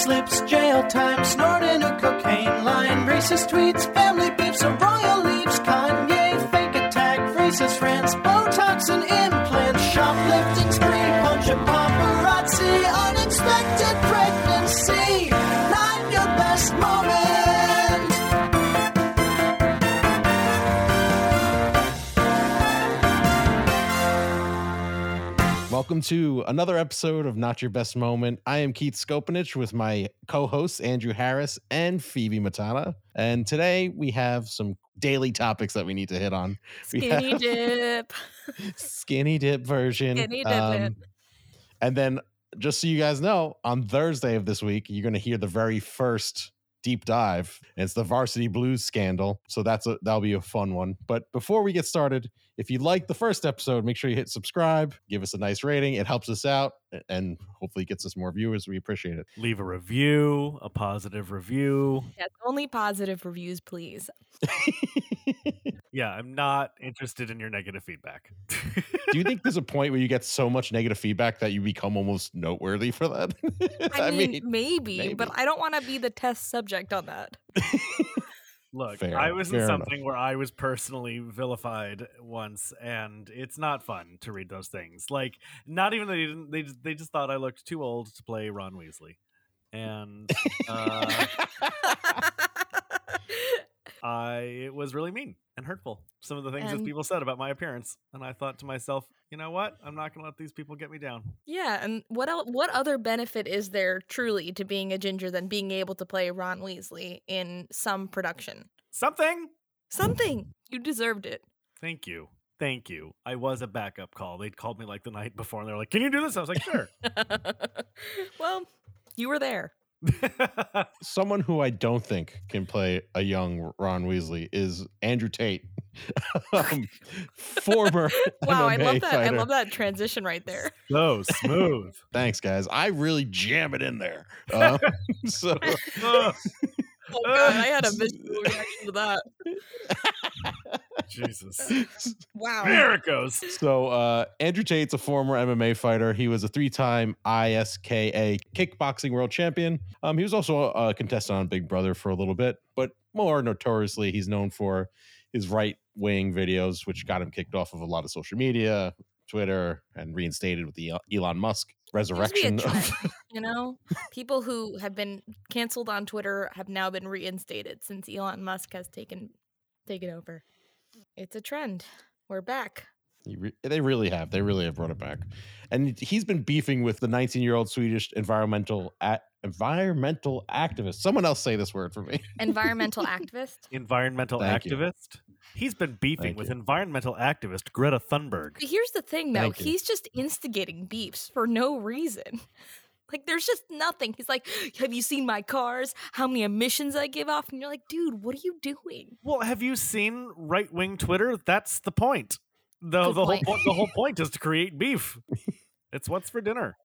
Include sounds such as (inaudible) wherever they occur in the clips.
slips, jail time, snorting a cocaine line, racist tweets, family beefs, a Welcome to another episode of Not Your Best Moment. I am Keith Skopenich with my co-hosts Andrew Harris and Phoebe Matana. And today we have some daily topics that we need to hit on. We Skinny dip. (laughs) skinny dip version. um, Skinny dip it. and then just so you guys know, on Thursday of this week, you're going to hear the very first deep dive. It's the Varsity Blues scandal. So that's a that'll be a fun one. But before we get started, if you like the first episode, make sure you hit subscribe, give us a nice rating. It helps us out and hopefully gets us more viewers. We appreciate it. leave a review, a positive review. Yes, only positive reviews, please. (laughs) Yeah, I'm not interested in your negative feedback. Do you think there's a (laughs) point where you get so much negative feedback that you become almost noteworthy for that? (laughs) I, mean, maybe, maybe. but I don't want to be the test subject on that. Look, Fair I was in enough. something where I was personally vilified once, and it's not fun to read those things. Like, not even they didn't. They just, they just thought I looked too old to play Ron Weasley, and uh, (laughs) I it was really mean and hurtful. Some of the things that people said about my appearance, and I thought to myself, you know what? I'm not going to let these people get me down. yeah, and what el- what other benefit is there truly to being a ginger than being able to play Ron Weasley in some production? Something. Something you deserved it. Thank you. Thank you. I was a backup call. They'd called me like the night before and they're like, Can you do this? I was like, Sure. (laughs) well, you were there. (laughs) Someone who I don't think can play a young Ron Weasley is Andrew Tate, (laughs) um, former (laughs) Wow, I love that. I love that transition right there. so smooth. Thanks, guys. I really jam it in there. Um, so, Ugh, Oh god, I had a (laughs) visceral reaction to that. Jesus. Wow. There it goes. so uh, Andrew Tate's a former MMA fighter. He was a three-time ISKA kickboxing world champion. Um, he was also a contestant on Big Brother for a little bit, but more notoriously, he's known for his right-wing videos, which got him kicked off of a lot of social media, Twitter, and reinstated with the Elon Musk Seems to resurrection. of- trend, (laughs) you know, people who have been canceled on Twitter have now been reinstated since Elon Musk has taken taken over. It's a trend. We're back. He re- they really have. They really have brought it back. And he's been beefing with the 19 year old Swedish environmental a- environmental activist. Someone else say this word for me. Environmental (laughs) activist. Environmental Thank you. activist. He's been beefing Thank with you. environmental activist Greta Thunberg. But Here's the thing, though. Thank you. He's just instigating beefs for no reason. (laughs) Like, there's just nothing. He's like, "Have you seen my cars? How many emissions I give off?" And you're like, "Dude, what are you doing?" Well, have you seen right wing Twitter? That's the point. The Good the whole point. point the whole (laughs) point is to create beef. It's what's for dinner.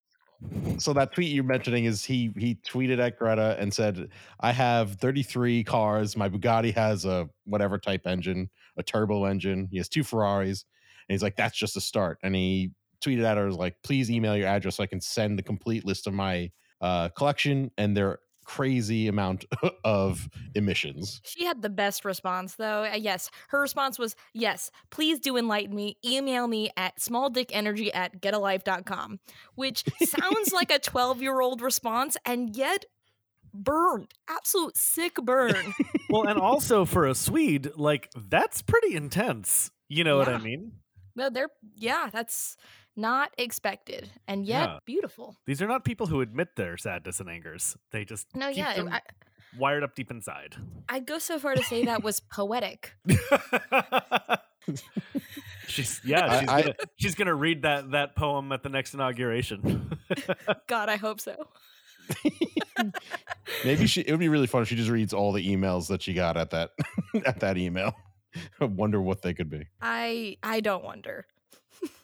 So that tweet you're mentioning is he he tweeted at Greta and said, "I have 33 cars. My Bugatti has a whatever type engine, a turbo engine. He has two Ferraris." And he's like, "That's just a start." And he tweeted at her like, "Please email your address so I can send the complete list of my uh, collection and their crazy amount (laughs) of emissions." She had the best response, though. Uh, yes, her response was, Yes, please do enlighten me. Email me at smalldickenergy at getalife.com, which sounds like a (laughs) 12 year old response and yet burned. Absolute sick burn. (laughs) Well, and also for a Swede, like that's pretty intense. You know what I mean? no, they're, yeah, that's not expected and yet Yeah. beautiful. These are not people who admit their sadness and angers. They just No, keep yeah, them I, wired up deep inside. I'd go so far to say that was poetic. (laughs) she's yeah, she's, I- gonna, she's gonna read that that poem at the next inauguration. (laughs) God, I hope so. (laughs) Maybe she. It would be really fun if she just reads all the emails that she got at that at that email. I wonder what they could be. I I don't wonder.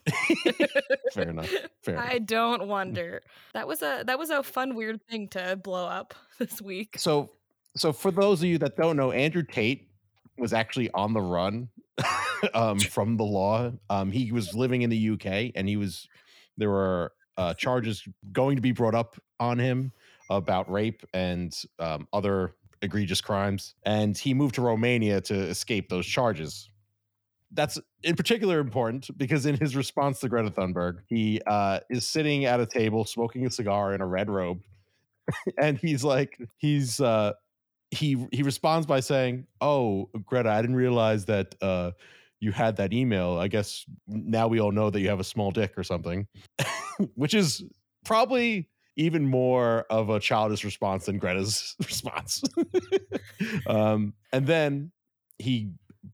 (laughs) Fair enough. Fair. enough. I don't wonder. That was a that was a fun weird thing to blow up (laughs) this week. So, so for those of you that don't know, Andrew Tate was actually on the run (laughs) um, from the law. Um, he was living in the UK, and he was there were uh, charges going to be brought up on him about rape and um, other egregious crimes, and he moved to Romania to escape those charges. That's in particular important because in his response to Greta Thunberg, he uh, is sitting at a table smoking a cigar in a red robe, (laughs) and he's like, he's uh, he he responds by saying, "Oh, Greta, I didn't realize that uh, you had that email. I guess now we all know that you have a small dick or something," (laughs) which is probably even more of a childish response than Greta's (laughs) response. um, and then he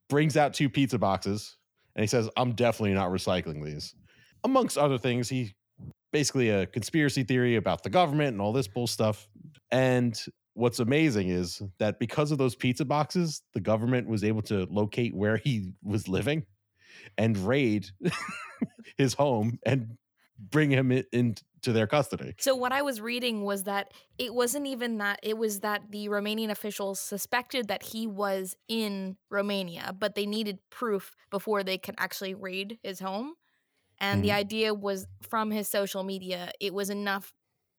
brings out two pizza boxes and he says, I'm definitely not recycling these. Amongst other things, he basically a conspiracy theory about the government and all this bull stuff. And what's amazing is that because of those pizza boxes, the government was able to locate where he was living and raid (laughs) his home and bring him in, into their custody. So what I was reading was that it wasn't even that it was that the Romanian officials suspected that he was in Romania, but they needed proof before they could actually raid his home. And the Mhm. idea was from his social media, it was enough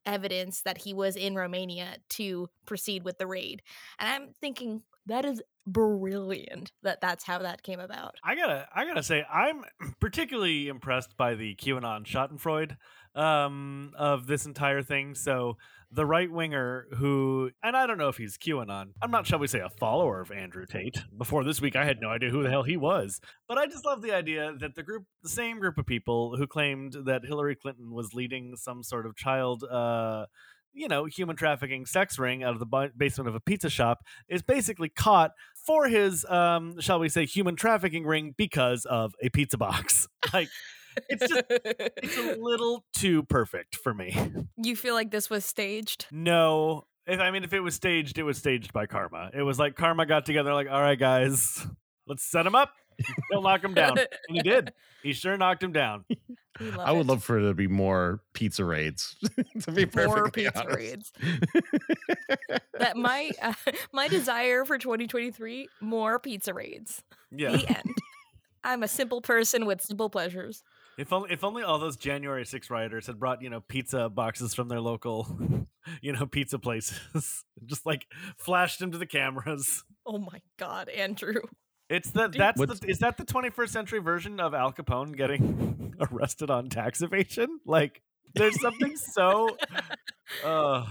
evidence that he was in Romania to proceed with the raid. And I'm thinking that is brilliant that that's how that came about. I gotta, I gotta say, I'm (clears throat) particularly impressed by the QAnon Schadenfreude um, of this entire thing. So the right winger who, and I don't know if he's QAnon. I'm not, shall we say, a follower of Andrew Tate. Before this week, I had no idea who the hell he was. But I just love the idea that the group, the same group of people who claimed that Hillary Clinton was leading some sort of child. Uh, you know, human trafficking sex ring out of the basement of a pizza shop is basically caught for his, um, shall we say, human trafficking ring because of a pizza box. (laughs) Like, it's just, it's a (laughs) little too perfect for me. you feel like this was staged? No. If, I mean, if it was staged, it was staged by Karma. It was like Karma got together, like, all right, guys, let's set him up. (laughs) He'll knock him down. And he did. He sure knocked him down. (laughs) I would it. love for there to be more pizza raids. (laughs) to be perfectly more pizza honest. raids. that my uh, my desire for 2023 more pizza raids. Yeah. The end. I'm a simple person with simple pleasures. If only, if only all those January 6 rioters had brought, you know, pizza boxes from their local, you know, pizza places, just like flashed them to the cameras. Oh my god, Andrew. It's the that's the, What's- is that the 21st century version of Al Capone getting (laughs) arrested on tax evasion? Like, there's something (laughs) so. Uh,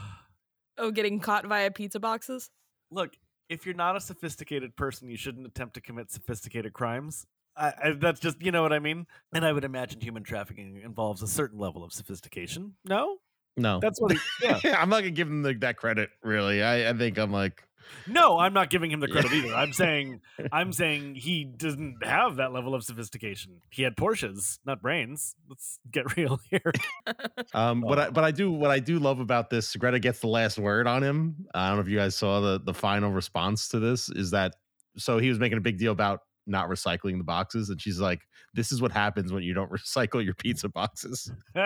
Oh, getting caught via pizza boxes? look, if you're not a sophisticated person, you shouldn't attempt to commit sophisticated crimes. I, I, that's just, you know what I mean? And I would imagine human trafficking involves a certain level of sophistication. No? No, That's what he, yeah. (laughs) I'm not gonna give him the, that credit. Really, I, I think I'm like, No, I'm not giving him the credit either. I'm saying I'm saying he doesn't have that level of sophistication. He had Porsches, not brains. Let's get (laughs) real here. um, but I, but I do what I do love about this. Greta gets the last word on him. I don't know if you guys saw the the final response to this. Is that so? He was making a big deal about not recycling the boxes, and she's like, "This is what happens when you don't (laughs) recycle your pizza boxes." (laughs)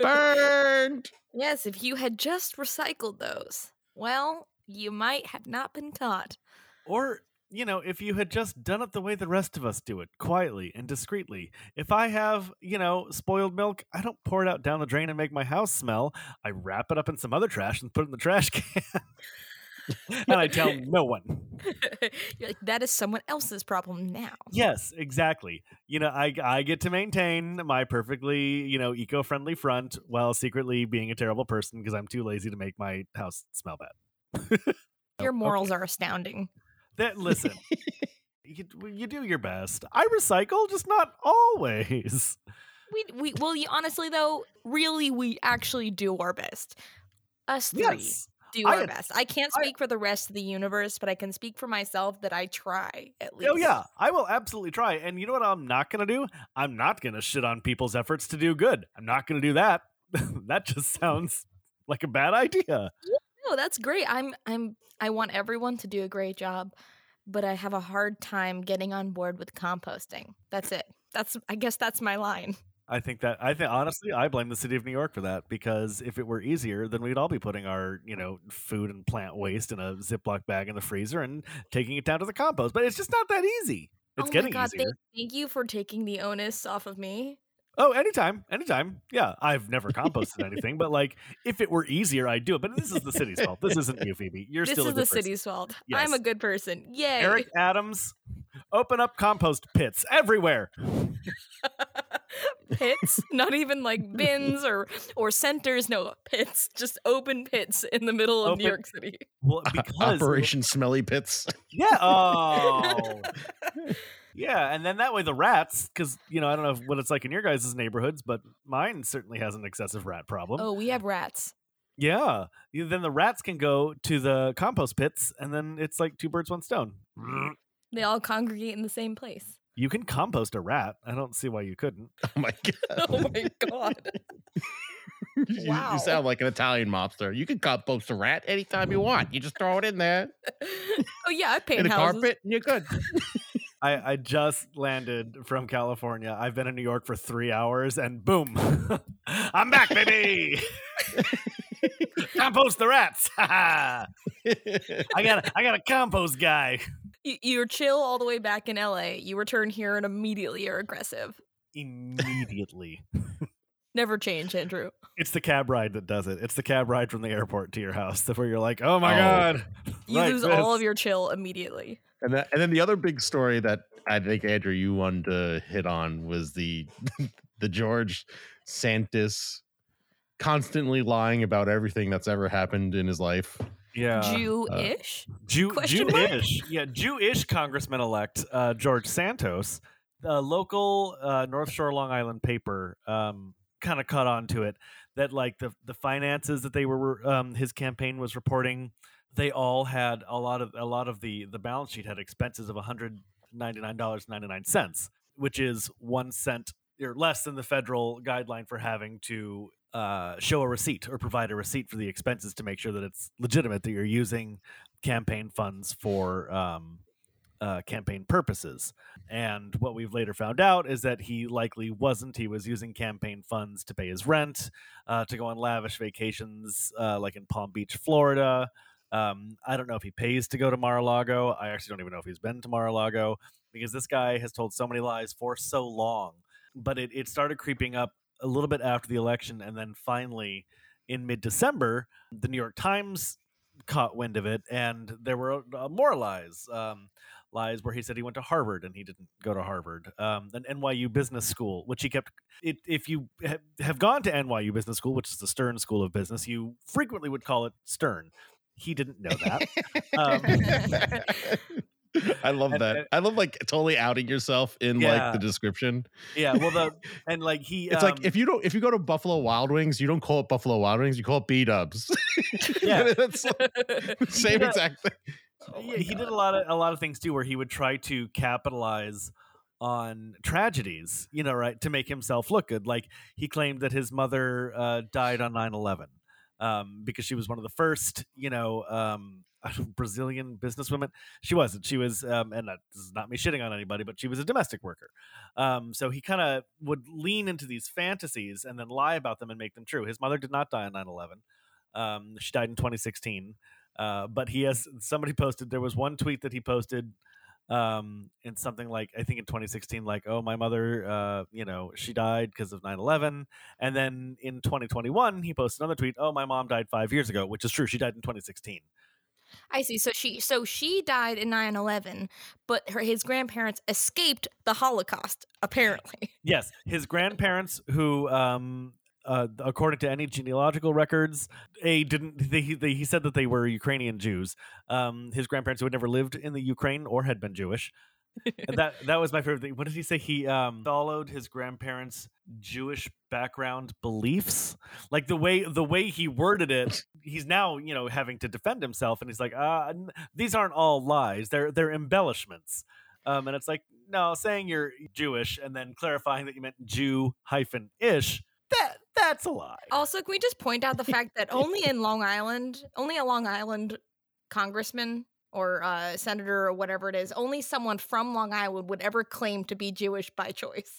Burned. Yes, if you had just recycled those, well, you might have not been caught. or, you know, if you had just done it the way the rest of us do it, quietly and discreetly. If I have, you know, spoiled milk, I don't pour it out down the drain and make my house smell. I wrap it up in some other trash and put it in the trash (laughs) can. (laughs) and I tell no one. (laughs) You're like, that is someone else's problem now. Yes, exactly. You know, I I get to maintain my perfectly, you know, eco-friendly front while secretly being a terrible person because I'm too lazy to make my house smell bad. (laughs) Your morals are astounding. That listen, you, you do your best. I recycle, just not always. We we well, you, honestly though, really, we actually do our best. Us three Yes. Do I best. I can't I- speak for the rest of the universe, but I can speak for myself that I try at oh, least. Oh yeah, I will absolutely try. And you know what I'm not going to do? I'm not going to shit on people's efforts to do good. I'm not going to do that. (laughs) that just sounds like a bad idea. No, that's great. I'm I'm I want everyone to do a great job, but I have a hard time getting on board with composting. That's it. That's I guess that's my line. I think that I think honestly, I blame the city of New York for that because if it were easier, then we'd all be putting our you know food and plant waste in a Ziploc bag in the freezer and taking it down to the compost. But it's just not that easy. It's oh getting my God, easier. Thank, thank you for taking the onus off of me. Oh, anytime, anytime. Yeah, I've never (laughs) composted anything, but like if it were easier, I'd do it. But this is the city's fault. This isn't you, Phoebe. You're still the this still is the person. city's fault. Yes. I'm a good person. Yay. Eric Adams, open up compost pits everywhere. (laughs) (laughs) pits, not even like (laughs) bins or or centers. No pits, just open pits in the middle of Open- New York City. Well, (laughs) because Operation Smelly Pits. yeah. Oh. Yeah, and then that way the rats, because you know I don't know what it's like in your guys' neighborhoods, but mine certainly has an excessive rat problem. Oh, we have rats. Yeah, you- then the rats can go to the compost pits, and then it's like two birds, one stone. They all congregate in the same place. You can compost a rat. I don't see why you couldn't. (laughs) Oh my god. Oh my god. (laughs) You- Wow. You sound like an Italian mobster. You can compost a rat anytime you want. You just throw it in there (laughs) oh yeah, I paint in a houses. carpet and you're good. I, I just landed from California. I've been in New York for three hours, and boom, I'm back, baby. compost the rats. I got a, I got a compost guy. You, you're chill all the way back in LA. You return here and immediately you're aggressive. Immediately. (laughs) Never change, Andrew. It's the cab ride that does it. It's the cab ride from the airport to your house (laughs) where you're like, oh my Oh. god. (laughs) You like lose all of your chill immediately. And that, and then the other big story that I think Andrew you wanted to hit on was the the George Santos constantly lying about everything that's ever happened in his life. Yeah. Jew-ish. Jew, Question mark? Jewish, yeah, Jewish Congressman elect uh, George Santos, the local uh, North Shore Long Island paper, um, kind of caught on to it that like the the finances that they were um, his campaign was reporting, they all had a lot of a lot of the the balance sheet had expenses of one hundred ninety nine dollars ninety nine cents, which is one cent or less than the federal guideline for having to uh, show a receipt or provide a receipt for the expenses to make sure that it's legitimate that you're using campaign funds for um, uh, campaign purposes. And what we've later found out is that he likely wasn't. He was using campaign funds to pay his rent, uh, to go on lavish vacations, uh, like in Palm Beach, Florida. Um, I don't know if he pays to go to Mar-a-Lago. I actually don't even know if he's been to Mar-a-Lago because this guy has told so many lies for so long. But it, it started creeping up a little bit after the election, and then finally in mid-December, the New York Times caught wind of it, and there were uh, more lies. Um, lies where he said he went to Harvard and he didn't go to Harvard. Um, an NYU Business School, which he kept. It, if you ha- have gone to NYU Business School, which is the Stern School of Business, you frequently would call it Stern. He didn't know that. (laughs) Um, (laughs) (laughs) (laughs) I love And- that. and- I love like totally outing yourself in like the description. yeah, well, the (laughs) and like he, It's um, like if you don't if you go to Buffalo Wild Wings, you don't call it Buffalo Wild Wings, you call it B Dubs. (laughs) Yeah. That's like same Yeah. exact thing. Oh yeah, he did a lot of a lot of things too, where he would try to capitalize on tragedies, you know, right, to make himself look good. Like he claimed that his mother uh, died on 9-11 um, because she was one of the first, you know, um, Brazilian businesswoman. She wasn't. She was, um, and that, this is not me shitting on anybody, but she was a domestic worker. Um, so he kind of would lean into these fantasies and then lie about them and make them true. His mother did not die on 9-11. Um, she died in 2016. Uh, but he has somebody posted there was one tweet that he posted um in something like i think in 2016 like oh my mother uh you know she died because of 9-11 and then in 2021 he posted another tweet oh my mom died five years ago which is true she died in 2016 I see. So she so she died in 9/11, but her his grandparents escaped the Holocaust apparently. (laughs) yes his grandparents who um uh, according to any genealogical records, a didn't they, they, he said that they were Ukrainian Jews. Um, his grandparents who had never lived in the Ukraine or had been Jewish. And that that was my favorite thing. What did he say? He um, followed his grandparents' Jewish background beliefs, like the way the way he worded it. He's now you know having to defend himself, and he's like, uh, "These aren't all lies; they're they're embellishments." Um, and it's like, no, saying you're Jewish and then clarifying that you meant Jew hyphen ish. That that's a lie. Also, can we just point out the fact that only in Long Island, only a Long Island congressman or uh, senator or whatever it is, only someone from Long Island would ever claim to be Jewish by choice.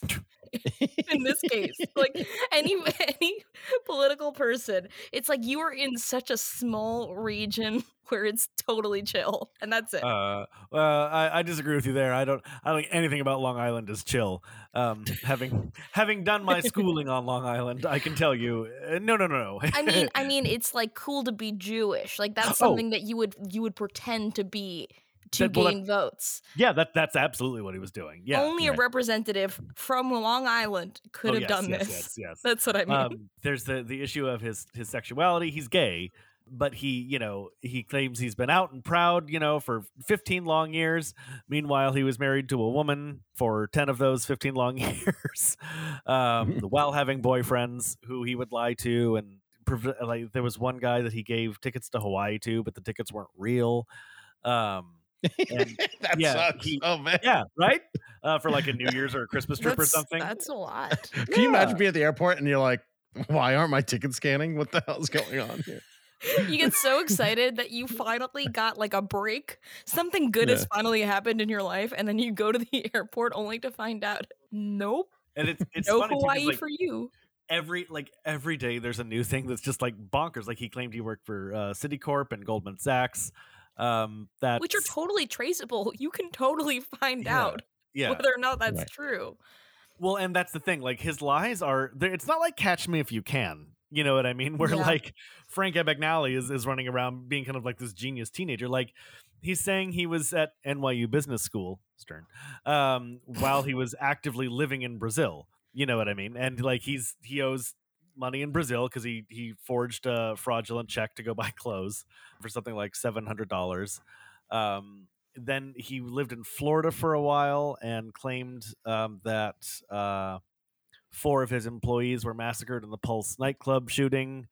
(laughs) in this case. Like any (laughs) any political person, it's like you are in such a small region (laughs) where it's totally chill, and that's it. Uh, well, I, I disagree with you there. I don't. I don't think anything about Long Island is chill. Um, having having done my schooling on Long Island, I can tell you, uh, no, no, no, no. I mean, I mean, it's like cool to be Jewish. Like that's Oh. something that you would you would pretend to be to That- well, that- gain votes. yeah, that that's absolutely what he was doing. Yeah, Only a representative from Long Island could Oh, have yes, done yes, this. Yes, yes. (laughs) That's what I mean. um, there's the the issue of his his sexuality. He's gay, but he you know he claims he's been out and proud you know for 15 long years. Meanwhile, he was married to a woman for 10 of those 15 long (laughs) years, um, (laughs) while having boyfriends who he would lie to and. Like there was one guy that he gave tickets to Hawaii to, but the tickets weren't real. Um, And- (laughs) that yeah, sucks. he- oh man. yeah, right. Uh, for like a New Year's or a Christmas trip or something. That's a lot. (laughs) Can you imagine being at the airport and you're like, why aren't my tickets scanning? What the hell is going on here? you get so (laughs) excited that you finally got like a break. Something good has finally happened in your life, and then you go to the airport only to find out, nope, and it's it's no funny too, 'cause, Hawaii like, for you. every like every day there's a new thing that's just like bonkers. Like he claimed he worked for uh, Citicorp and Goldman Sachs. Um, that Which are totally traceable. (laughs) You can totally find Yeah, out yeah. whether or not that's Right. true. Well, and that's the thing. Like his lies are. It's not like Catch Me If You Can. You know what I mean? (laughs) Where Yeah. like Frank Abagnale is is running around being kind of like this genius teenager. Like he's saying he was at NYU Business School, Stern, um, while he (laughs) was actively living in Brazil. You know what I mean? And like he's he owes money in Brazil because he he forged a fraudulent check to go (laughs) buy clothes for something like seven hundred dollars. Um, then he lived in Florida for a while and claimed um, that uh, four of his employees were massacred in the Pulse nightclub shooting.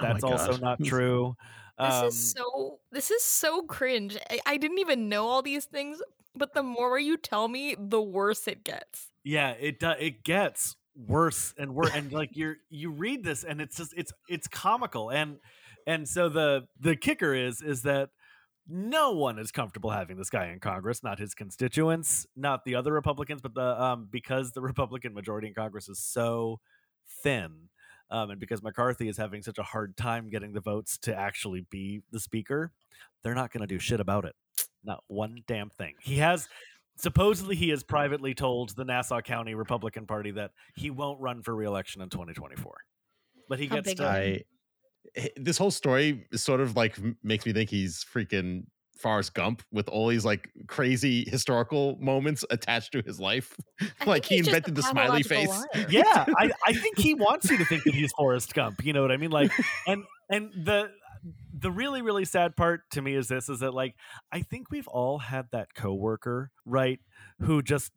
Oh That's also not (laughs) true. This Um, is so this is so cringe. I, I didn't even know all these things, but the more you tell me, the worse it gets. yeah, it do- it gets worse and worse, and like (laughs) you're you read this and it's just it's it's comical and and so the the kicker is is that no one is comfortable having this guy in Congress, not his constituents, not the other Republicans, but the um because the (laughs) Republican majority in Congress is so thin. Um, and because McCarthy is having such a hard time getting the votes to actually be the speaker, they're not going to do shit about it. Not one damn thing. He has supposedly he has privately told the Nassau County Republican Party that he won't run for reelection in 2024. But he How gets big to are I h- this whole story is sort of like makes me think he's freaking Forrest Gump with all these like crazy historical moments attached to his life. (laughs) Like he he's just a invented the smiley face. liar. yeah, I, I (laughs) think he wants you to think that he's Forrest Gump. You know what I mean? Like, and and the the really really sad part to me is this: is that like I think we've all had that coworker, right, who just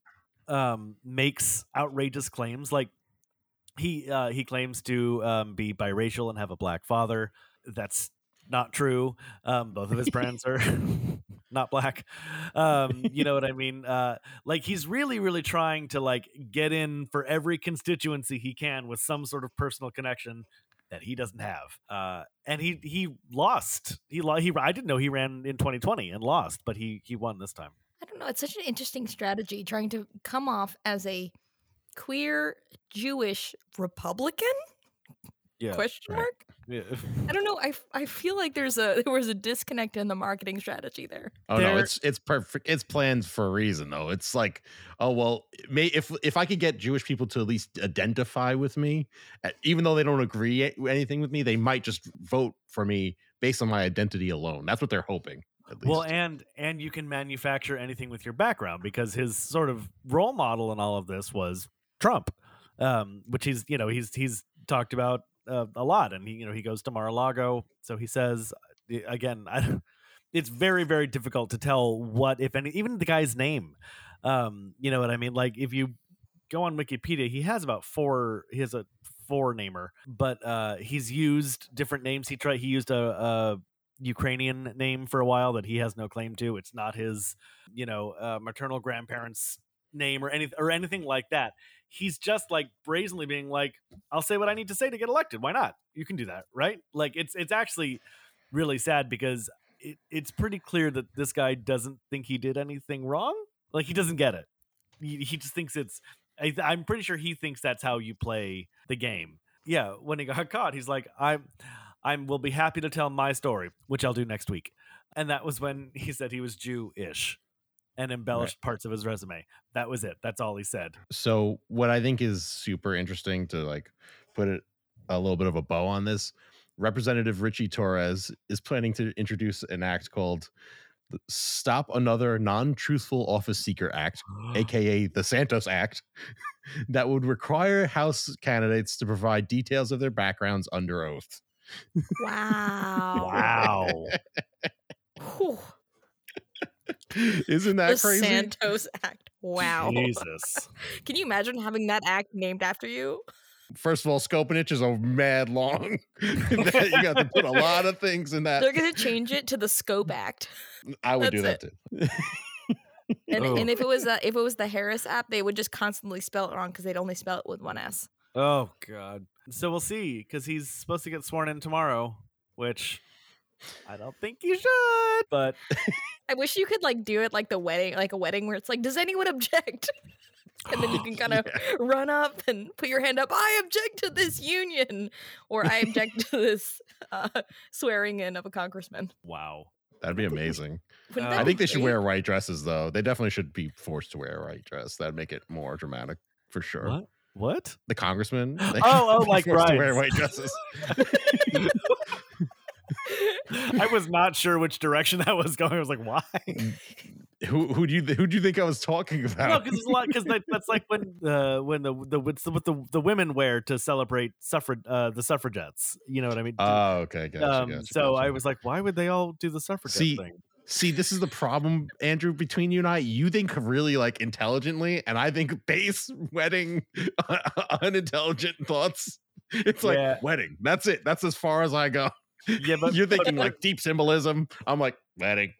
um, makes outrageous claims. Like he uh, he claims to um, be biracial and have a black father. That's not true. Um, both of his (laughs) parents are (laughs) not black. Um, you know what I mean? Uh, like he's really, really trying to like get in for every constituency he can with some sort of personal connection that he doesn't have. Uh, and he he lost. He he I didn't know he ran in 2020 and lost, but he he won this time. I don't know. It's such an interesting strategy trying to come off as a queer Jewish Republican? Yeah. Question right. mark. Yeah. (laughs) I don't know. I, I feel like there's a (laughs) there was a disconnect in the marketing strategy there. Oh no, it's it's perfect. It's planned for a reason though. It's like, oh well, may if if I could get Jewish people to at least identify with me, uh, even though they don't agree anything with me, they might just vote for me based on my identity alone. That's what they're hoping. Well, and and you can manufacture anything with your background because his sort of role model in all of this was Trump, um, which he's you know he's he's talked about uh, a lot, and he you know he goes to Mar-a-Lago, so he says again, I, (laughs) it's very very difficult to tell what if any even the guy's name, um, you know what I mean? Like if you go on Wikipedia, he has about four. He has a four namer, but uh, he's used different names. He tried. He used a, a Ukrainian name for a while that he has no claim to. It's not his, you know, uh, maternal grandparents' name or anything or anything like that. He's just like brazenly being like, "I'll say what I need to say to get elected. Why not? You can do that, right?" Like it's it's actually really sad because it, it's pretty clear that this guy doesn't think he did anything wrong. Like he doesn't get it. He, he just thinks it's I, I'm pretty sure he thinks that's how you play the game. Yeah, when he got (laughs) caught, he's like, "I'm, I'm will be happy to tell my story, which I'll do next week." And that was when he said he was Jew-ish and embellished parts of his resume. That was it. That's all he said. So what I think is super interesting to like put it a little bit of a bow on this, Representative Richie Torres is planning to introduce an act called the Stop Another Non-Truthful Office Seeker Act, (gasps) aka the Santos Act, (laughs) that would require House candidates to provide details of their backgrounds under oath. Wow. wow. (laughs) Whew. (laughs) Isn't that the crazy? Santos Act. Wow. Jesus. (laughs) Can you imagine having that act named after you? First of all, Scopinich is a mad long. (laughs) That- you got to put a lot of things in that. They're going to change it to the Scope Act. I would do that That's too. And, Oh. and if it was uh, if it was the Harris app, they would just constantly spell it wrong because they'd only spell it with one S. Oh God. So we'll see because he's supposed to get sworn in tomorrow, which I don't think you should. But (laughs) I wish you could like do it like the wedding, like a wedding where it's like, does anyone object? (laughs) and then you can kind of run up and put your hand up. I object to this union, or I object to this uh, swearing in of a congressman. wow. That'd be amazing. Uh, I think they should wear white dresses though. They definitely should be forced to wear a white dress. That'd make it more dramatic for sure. What? What? The congressman. Oh, oh, should (laughs) be like forced to wear white dresses. I was not sure which direction that was going. I was like, why? who who do you who do you think I was talking about? No, because it's a lot. Because that, that's like when uh, when the the what the the women wear to celebrate suffrage uh, the suffragettes. You know what I mean? Oh, okay. Gotcha, um, gotcha, so I was like, why would they all do the suffragette See, thing? See, this is the problem, Andrew, between you and I. You think really like intelligently, and I think base wedding (laughs) unintelligent thoughts. It's like Yeah. wedding. That's it. That's as far as I go. Yeah, but You're thinking for- like deep symbolism. I'm like wedding.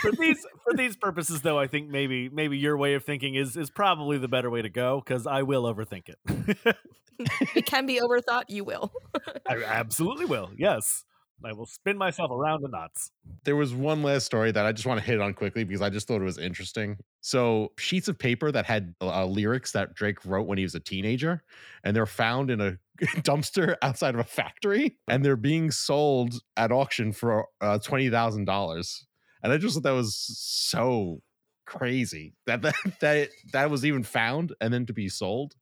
for (laughs) these for these purposes, though, I think maybe maybe your way of thinking is is probably the better way to go because I will overthink it. (laughs) It can be overthought. You will. I absolutely will. Yes, I will spin myself around in knots. There was one last story that I just want to hit on quickly because I just thought it was interesting. So, sheets of paper that had uh, lyrics that Drake wrote when he was a teenager, and they're found in a (laughs) dumpster outside of a factory, and they're being sold at auction for uh, twenty thousand dollars. And I just thought that was so crazy that (laughs) that that that was even found and then to be sold.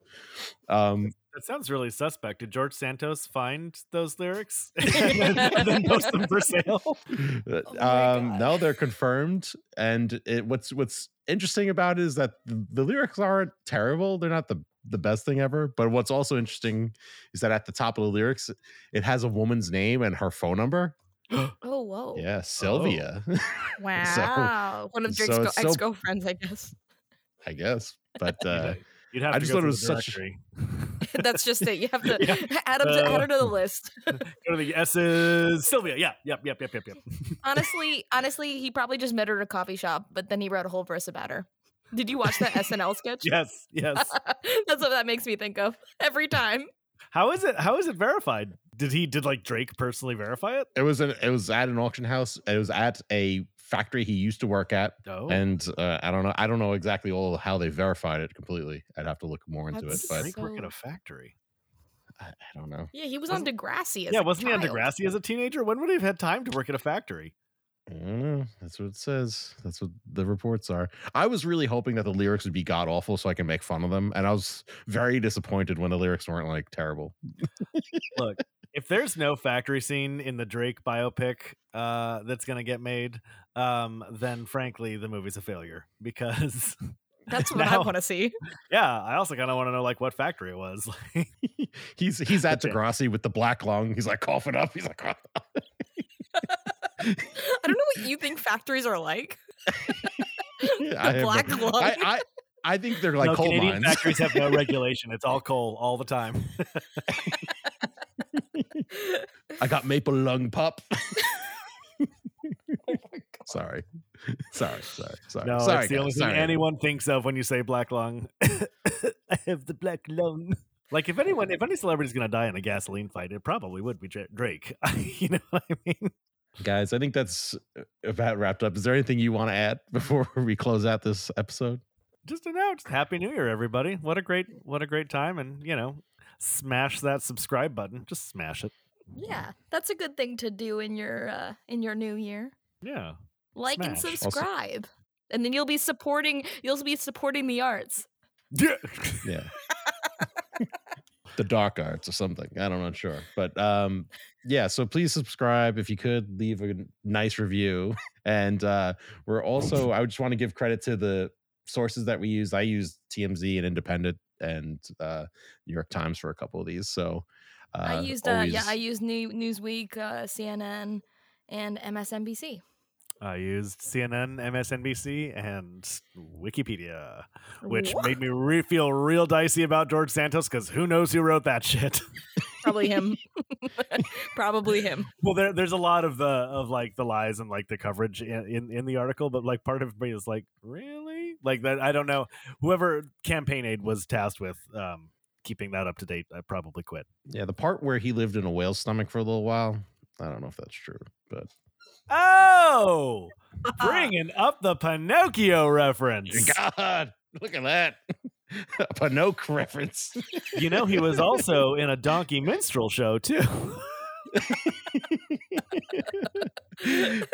Um, That sounds really suspect. Did George Santos find those lyrics and then, and then post them for sale? (laughs) Uh, Oh um, no, they're confirmed. And it, what's what's interesting about it is that the, the lyrics aren't terrible. They're not the the best thing ever. But what's also interesting is that at the top of the lyrics, it has a woman's name and her phone number. (gasps) Oh, whoa. Yeah, Sylvia. (laughs) Wow. One of so Drake's it's so- ex girlfriends, I guess. I guess. But uh, You'd have I to just go thought it was the such- (laughs) That's just it. You have to (laughs) Yeah. add, them to, add Uh, her to the list. Go to the S's. Sylvia. Yeah. Yep. Yep. Yep. Yep. Yep. honestly, honestly, he probably just met her at a coffee shop, but then he wrote a whole verse about her. Did you watch that SNL sketch? (laughs) yes. Yes. (laughs) That's what that makes me think of every time. How is it? How is it verified? Did he? Did like Drake personally verify it? it was an it was at an auction house. It was at a factory he used to work at. Oh. And uh, I don't know. I don't know exactly all how they verified it completely. I'd have to look more into That's it, but Drake work at a factory. I, I don't know. Yeah, he was on Degrassi. As Yeah, a wasn't he on. Degrassi as a teenager? When would he have had time to work at a factory? I don't know. That's what it says. That's what the reports are. I was really hoping that the lyrics would be god awful so I can make fun of them, and I was very disappointed when the lyrics weren't like terrible. Look, if there's no factory scene in the Drake biopic uh, that's going to get made, um, then frankly, the movie's a failure because. (laughs) That's what I want to see. Yeah, I also kind of want to know like what factory it was. (laughs) he's he's at Gotcha. Degrassi with the black lung. He's like coughing up. He's like, (laughs) I don't know what you think factories are like. (laughs) I have no- black lung. I, I I think they're like no, coal Canadian mines. factories have no (laughs) regulation. It's all coal all the time. I got maple lung pup. Oh sorry, sorry, sorry, sorry. no, sorry, it's the only guys, thing sorry. anyone thinks of when you say black lung. I have the black lung. Like if anyone, if any celebrity's gonna die in a gasoline fight, it probably would be Drake. you know what I mean? Guys, I think that's uh, about wrapped up. Is there anything you want to add (laughs) before we close out this episode? just announced Happy New Year, everybody! What a great, what a great time, and you know, smash that subscribe button. Just smash it. Yeah, that's a good thing to do in your uh, in your new year. Yeah. Like and Smash. Also- subscribe, and then you'll be supporting. You'll be supporting the arts. Yeah. Yeah. (laughs) (laughs) the dark arts or something. I don't know, sure. But um yeah, so please subscribe if you could leave a nice review. And uh we're also I just want to give credit to the sources that we use. I use TMZ and Independent and uh New York Times for a couple of these. So uh I used, uh, yeah, I used New- Newsweek, uh, CNN, and MSNBC. I used CNN, MSNBC, and Wikipedia, which Wha- made me re- feel real dicey about George Santos because who knows who wrote that shit. probably him. (laughs) probably him. well, there, there's a lot of the of like the lies and like the coverage in, in in the article, but like part of me is like, really, like that. I don't know. Whoever campaign aide was tasked with um, keeping that up to date, I probably quit. yeah, the part where he lived in a whale's stomach for a little while. I don't know if that's true, but Oh, (laughs) bringing up the Pinocchio reference. God, look at that. (laughs) a Pinocchio reference. You know, he was also (laughs) in a donkey minstrel show too.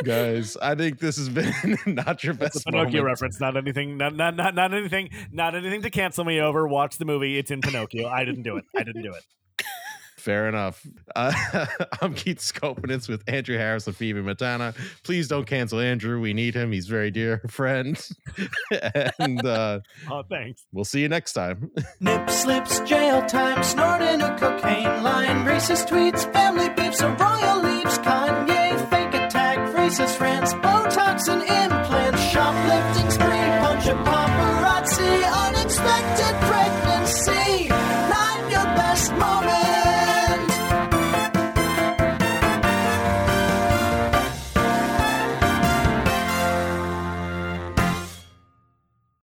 Guys, I think this has been not your best a Pinocchio moment. reference, not anything, not, not not not anything, not anything to cancel me over. Watch the movie; it's in Pinocchio. I didn't do it. I didn't do it. Fair enough. Uh, (laughs) I'm Keith Skopenitz with Andrew Harris and Phoebe Matana. Please don't cancel Andrew. We need him. He's very dear (laughs) friend. and uh, Oh, thanks. we'll see you next time. (laughs) Nip slips, jail time, snorting a cocaine line, racist tweets, family beefs, a royal leaves, Kanye, fake attack, racist rant,